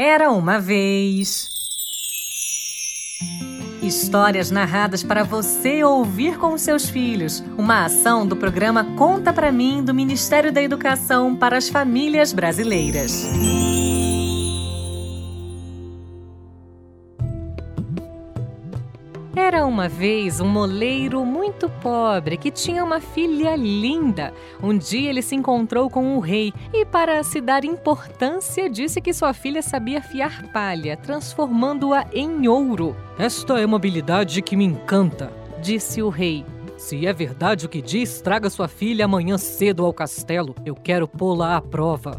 Era uma vez. Histórias narradas para você ouvir com seus filhos. Uma ação do programa Conta para mim do Ministério da Educação para as Famílias Brasileiras. Uma vez um moleiro muito pobre que tinha uma filha linda. Um dia ele se encontrou com o rei e, para se dar importância, disse que sua filha sabia fiar palha, transformando-a em ouro. Esta é uma habilidade que me encanta, disse o rei. Se é verdade o que diz, traga sua filha amanhã cedo ao castelo. Eu quero pô-la à prova.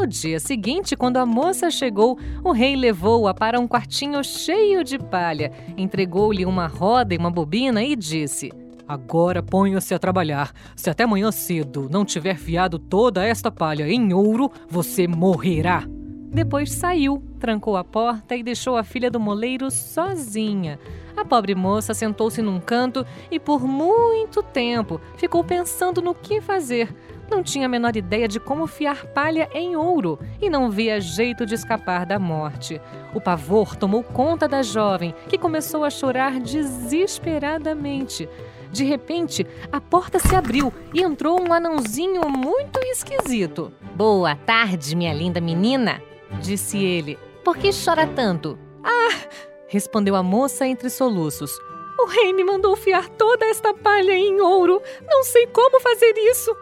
No dia seguinte, quando a moça chegou, o rei levou-a para um quartinho cheio de palha, entregou-lhe uma roda e uma bobina e disse: Agora ponha-se a trabalhar. Se até amanhã cedo não tiver fiado toda esta palha em ouro, você morrerá. Depois saiu, trancou a porta e deixou a filha do moleiro sozinha. A pobre moça sentou-se num canto e por muito tempo ficou pensando no que fazer não tinha a menor ideia de como fiar palha em ouro e não via jeito de escapar da morte. O pavor tomou conta da jovem, que começou a chorar desesperadamente. De repente, a porta se abriu e entrou um anãozinho muito esquisito. Boa tarde, minha linda menina, disse ele. Por que chora tanto? Ah! respondeu a moça entre soluços. O rei me mandou fiar toda esta palha em ouro. Não sei como fazer isso.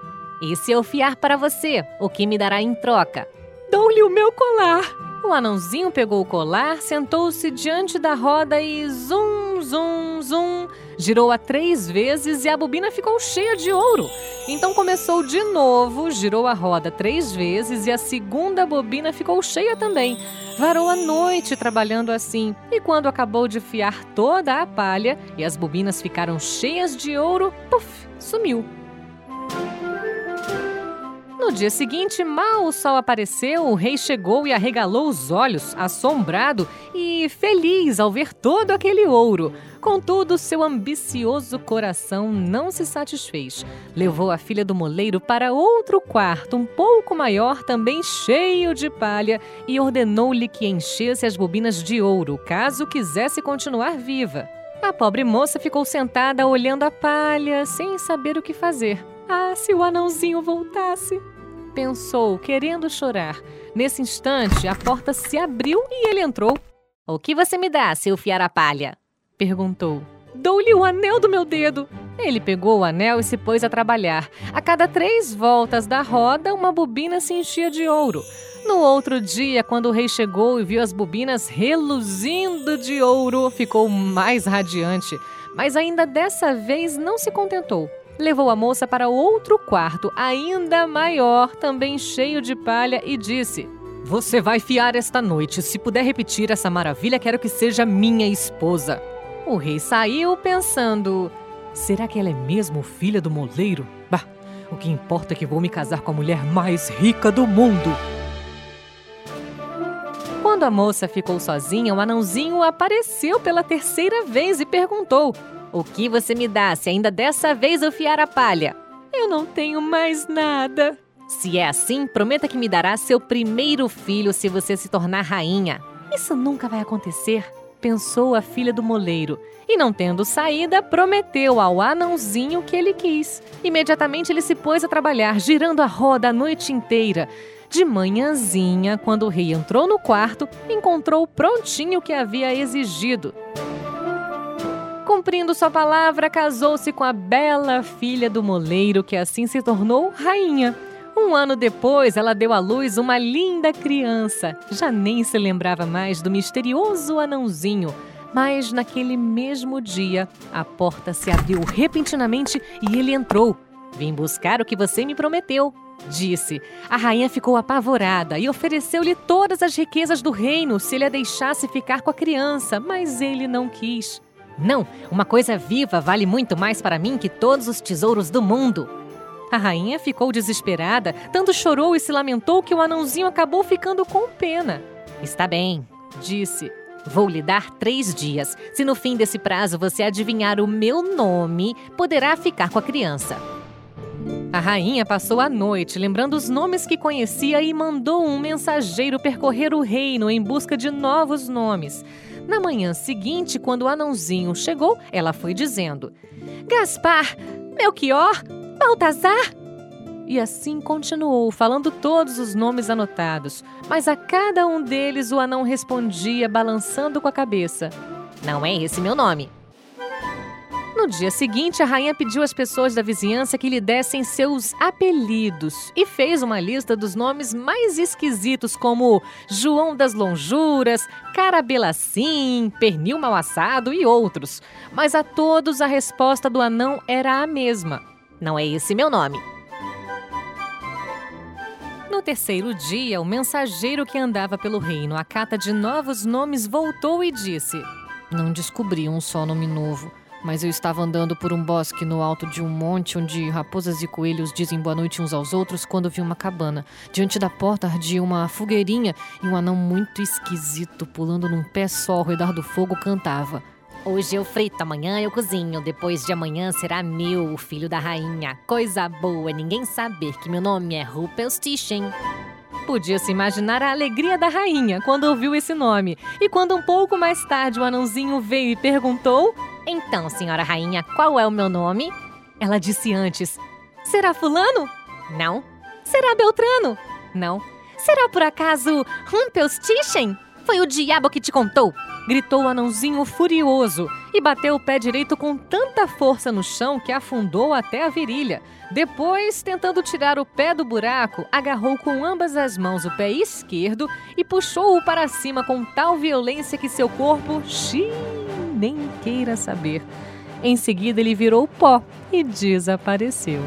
E se eu fiar para você, o que me dará em troca? Dou-lhe o meu colar. O anãozinho pegou o colar, sentou-se diante da roda e zum, zum, zum, girou-a três vezes e a bobina ficou cheia de ouro. Então começou de novo, girou a roda três vezes e a segunda bobina ficou cheia também. Varou a noite trabalhando assim e quando acabou de fiar toda a palha e as bobinas ficaram cheias de ouro, puf, sumiu. No dia seguinte, mal o sol apareceu, o rei chegou e arregalou os olhos, assombrado e feliz ao ver todo aquele ouro. Contudo, seu ambicioso coração não se satisfez. Levou a filha do moleiro para outro quarto, um pouco maior, também cheio de palha, e ordenou-lhe que enchesse as bobinas de ouro, caso quisesse continuar viva. A pobre moça ficou sentada olhando a palha, sem saber o que fazer. Ah, se o anãozinho voltasse! Pensou, querendo chorar. Nesse instante, a porta se abriu e ele entrou. O que você me dá se eu fiar a palha? perguntou. Dou-lhe o anel do meu dedo. Ele pegou o anel e se pôs a trabalhar. A cada três voltas da roda, uma bobina se enchia de ouro. No outro dia, quando o rei chegou e viu as bobinas reluzindo de ouro, ficou mais radiante. Mas ainda dessa vez não se contentou levou a moça para outro quarto, ainda maior, também cheio de palha, e disse: Você vai fiar esta noite. Se puder repetir essa maravilha, quero que seja minha esposa. O rei saiu pensando: Será que ela é mesmo filha do moleiro? Bah, o que importa é que vou me casar com a mulher mais rica do mundo. Quando a moça ficou sozinha, o anãozinho apareceu pela terceira vez e perguntou: o que você me dá se ainda dessa vez eu fiar a palha? Eu não tenho mais nada. Se é assim, prometa que me dará seu primeiro filho se você se tornar rainha. Isso nunca vai acontecer, pensou a filha do moleiro. E não tendo saída, prometeu ao anãozinho que ele quis. Imediatamente ele se pôs a trabalhar, girando a roda a noite inteira. De manhãzinha, quando o rei entrou no quarto, encontrou prontinho o que havia exigido cumprindo sua palavra, casou-se com a bela filha do moleiro, que assim se tornou rainha. Um ano depois, ela deu à luz uma linda criança. Já nem se lembrava mais do misterioso anãozinho. Mas naquele mesmo dia, a porta se abriu repentinamente e ele entrou. Vim buscar o que você me prometeu, disse. A rainha ficou apavorada e ofereceu-lhe todas as riquezas do reino se ele a deixasse ficar com a criança, mas ele não quis. Não, uma coisa viva vale muito mais para mim que todos os tesouros do mundo. A rainha ficou desesperada, tanto chorou e se lamentou que o anãozinho acabou ficando com pena. Está bem, disse. Vou lhe dar três dias. Se no fim desse prazo você adivinhar o meu nome, poderá ficar com a criança. A rainha passou a noite lembrando os nomes que conhecia e mandou um mensageiro percorrer o reino em busca de novos nomes. Na manhã seguinte, quando o anãozinho chegou, ela foi dizendo: Gaspar, Melchior, Baltazar. E assim continuou, falando todos os nomes anotados, mas a cada um deles o anão respondia, balançando com a cabeça: Não é esse meu nome. No dia seguinte, a rainha pediu às pessoas da vizinhança que lhe dessem seus apelidos e fez uma lista dos nomes mais esquisitos, como João das Lonjuras, Carabelacim, Pernil Mal Assado e outros. Mas a todos a resposta do anão era a mesma: Não é esse meu nome. No terceiro dia, o mensageiro que andava pelo reino à cata de novos nomes voltou e disse: Não descobri um só nome novo. Mas eu estava andando por um bosque no alto de um monte onde raposas e coelhos dizem boa noite uns aos outros quando vi uma cabana. Diante da porta ardia uma fogueirinha e um anão muito esquisito, pulando num pé só ao redor do fogo, cantava. Hoje eu frito, amanhã eu cozinho, depois de amanhã será meu, o filho da rainha. Coisa boa ninguém saber que meu nome é Rupelstichen. Podia-se imaginar a alegria da rainha quando ouviu esse nome. E quando um pouco mais tarde o anãozinho veio e perguntou: então, senhora rainha, qual é o meu nome? Ela disse antes: Será Fulano? Não. Será Beltrano? Não. Será por acaso Rumpelstiltskin? Foi o diabo que te contou! Gritou o anãozinho furioso e bateu o pé direito com tanta força no chão que afundou até a virilha. Depois, tentando tirar o pé do buraco, agarrou com ambas as mãos o pé esquerdo e puxou-o para cima com tal violência que seu corpo xiii, nem queira saber. Em seguida, ele virou pó e desapareceu.